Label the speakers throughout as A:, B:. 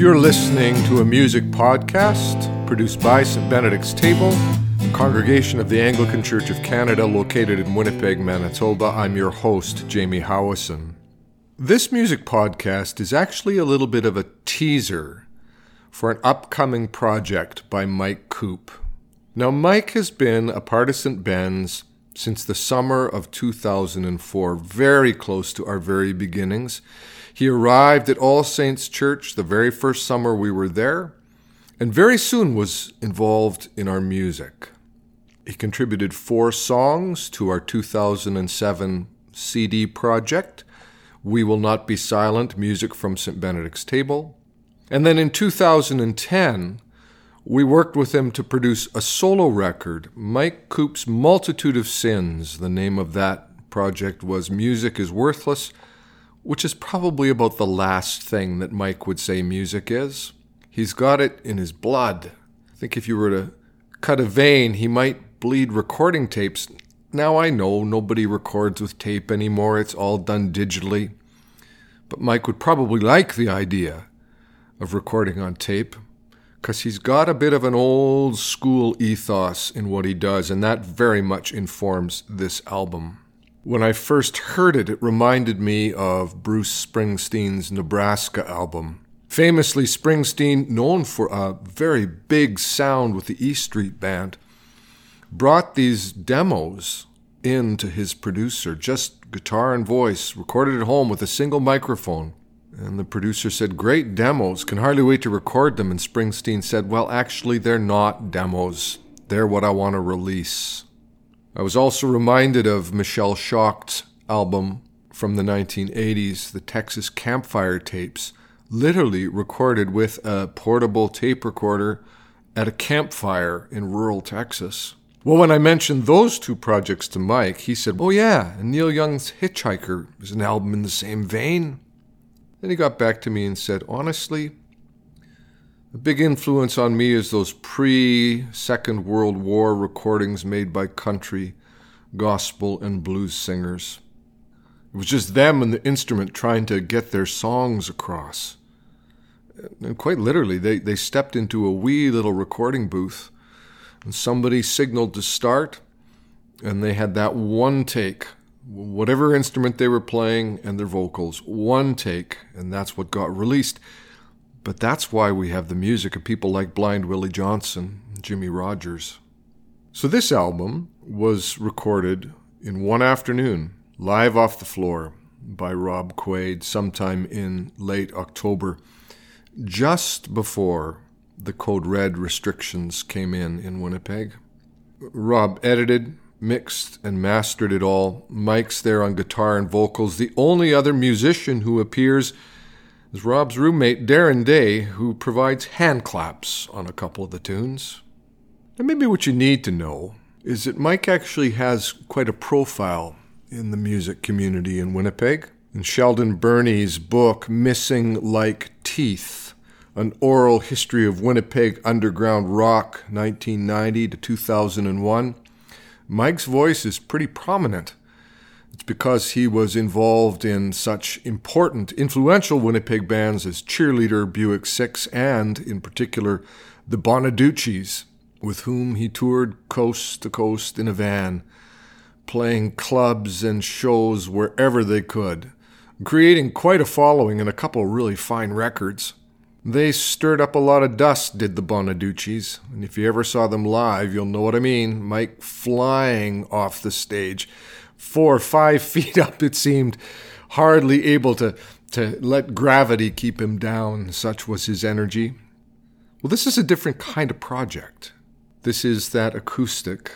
A: You're listening to a music podcast produced by St. Benedict's Table, a congregation of the Anglican Church of Canada located in Winnipeg, Manitoba. I'm your host, Jamie Howison. This music podcast is actually a little bit of a teaser for an upcoming project by Mike Koop. Now, Mike has been a part of St. Ben's since the summer of 2004, very close to our very beginnings. He arrived at All Saints Church the very first summer we were there, and very soon was involved in our music. He contributed four songs to our 2007 CD project, We Will Not Be Silent Music from St. Benedict's Table. And then in 2010, we worked with him to produce a solo record, Mike Koop's Multitude of Sins. The name of that project was Music is Worthless, which is probably about the last thing that Mike would say music is. He's got it in his blood. I think if you were to cut a vein, he might bleed recording tapes. Now I know nobody records with tape anymore, it's all done digitally. But Mike would probably like the idea of recording on tape because he's got a bit of an old school ethos in what he does, and that very much informs this album. When I first heard it, it reminded me of Bruce Springsteen's Nebraska album. Famously, Springsteen, known for a very big sound with the E Street Band, brought these demos in to his producer, just guitar and voice, recorded at home with a single microphone. And the producer said, Great demos, can hardly wait to record them. And Springsteen said, Well, actually, they're not demos. They're what I want to release. I was also reminded of Michelle Shocked's album from the 1980s, the Texas Campfire Tapes, literally recorded with a portable tape recorder at a campfire in rural Texas. Well, when I mentioned those two projects to Mike, he said, Oh, yeah, and Neil Young's Hitchhiker is an album in the same vein. Then he got back to me and said, Honestly, a big influence on me is those pre Second World War recordings made by country, gospel, and blues singers. It was just them and the instrument trying to get their songs across. And quite literally, they, they stepped into a wee little recording booth and somebody signaled to start, and they had that one take whatever instrument they were playing and their vocals, one take, and that's what got released. But that's why we have the music of people like Blind Willie Johnson, Jimmie Rodgers. So this album was recorded in one afternoon, live off the floor by Rob Kwade sometime in late October, just before the Code Red restrictions came in in Winnipeg. Rob edited, mixed and mastered it all. Mike's there on guitar and vocals. The only other musician who appears is Rob's roommate, Darren Day, who provides hand claps on a couple of the tunes. And maybe what you need to know is that Mike actually has quite a profile in the music community in Winnipeg. In Sheldon Birnie's book, Missing Like Teeth, an oral history of Winnipeg underground rock, 1990 to 2001, Mike's voice is pretty prominent. It's because he was involved in such important, influential Winnipeg bands as Cheerleader, Buick Six, and, in particular, the Bonaduces, with whom he toured coast to coast in a van, playing clubs and shows wherever they could, creating quite a following and a couple really fine records. They stirred up a lot of dust, did the Bonaduces, and if you ever saw them live, you'll know what I mean. Mike flying off the stage, four or five feet up, it seemed, hardly able to, to let gravity keep him down, such was his energy. Well, this is a different kind of project. This is that acoustic,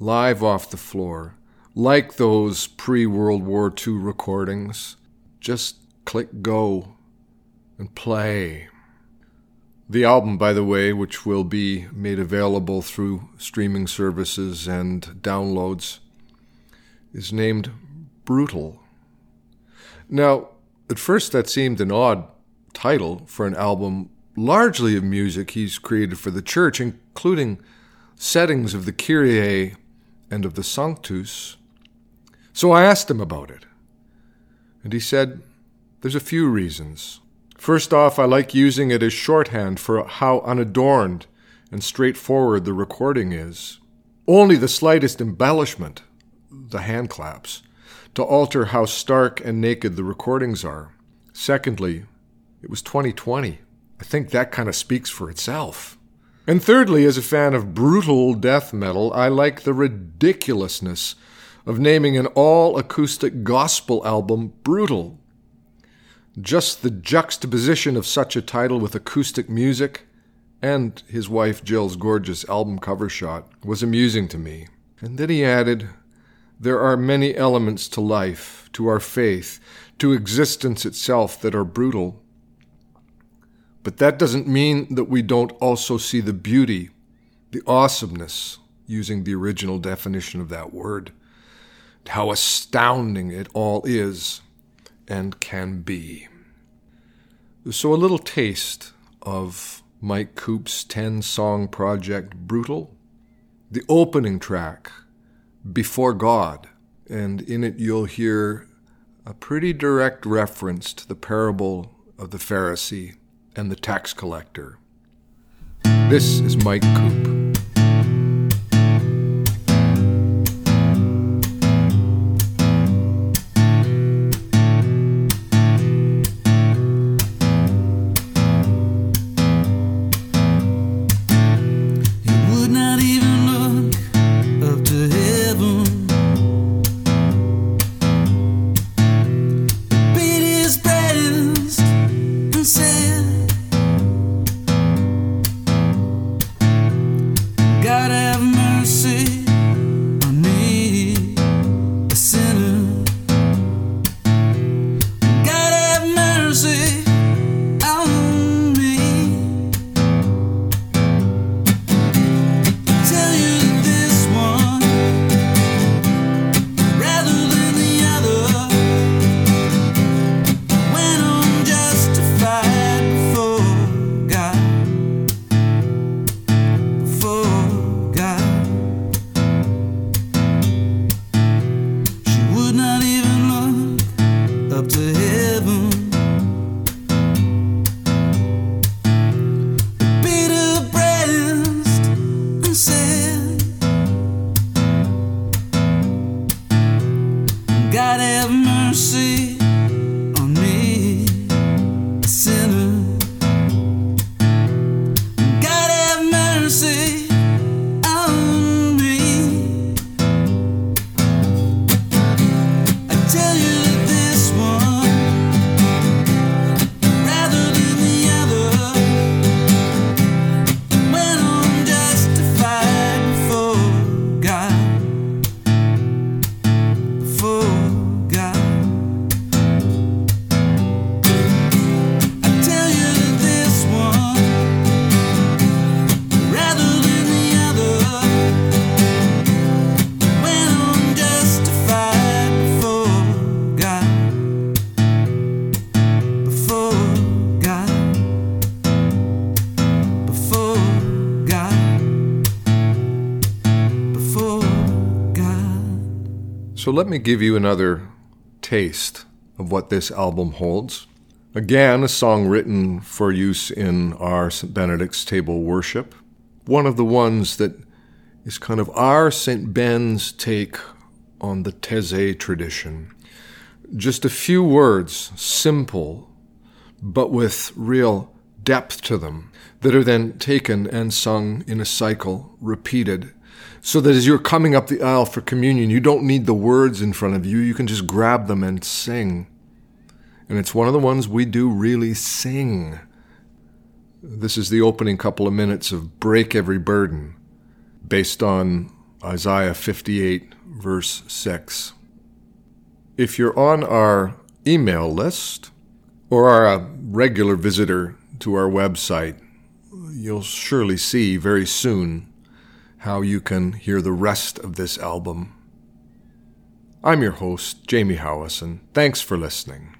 A: live off the floor, like those pre World War II recordings. Just click go and play. The album, by the way, which will be made available through streaming services and downloads, is named Brutal. Now, at first, that seemed an odd title for an album largely of music he's created for the church, including settings of the Kyrie and of the Sanctus. So I asked him about it. And he said, There's a few reasons. First off, I like using it as shorthand for how unadorned and straightforward the recording is. Only the slightest embellishment, the hand claps, to alter how stark and naked the recordings are. Secondly, it was 2020. I think that kind of speaks for itself. And thirdly, as a fan of brutal death metal, I like the ridiculousness of naming an all acoustic gospel album brutal. Just the juxtaposition of such a title with acoustic music and his wife Jill's gorgeous album cover shot was amusing to me. And then he added, There are many elements to life, to our faith, to existence itself that are brutal. But that doesn't mean that we don't also see the beauty, the awesomeness, using the original definition of that word, how astounding it all is and can be. So, a little taste of Mike Koop's 10 song project Brutal, the opening track, Before God, and in it you'll hear a pretty direct reference to the parable of the Pharisee and the tax collector. This is Mike Koop. So let me give you another taste of what this album holds. Again, a song written for use in our St. Benedict's table worship. One of the ones that is kind of our St. Ben's take on the Taizé tradition. Just a few words, simple, but with real depth to them, that are then taken and sung in a cycle, repeated so that as you're coming up the aisle for communion, you don't need the words in front of you. You can just grab them and sing. And it's one of the ones we do really sing. This is the opening couple of minutes of Break Every Burden, based on Isaiah 58, verse 6. If you're on our email list or are a regular visitor to our website, you'll surely see very soon how you can hear the rest of this album. I'm your host, Jamie Howison. Thanks for listening.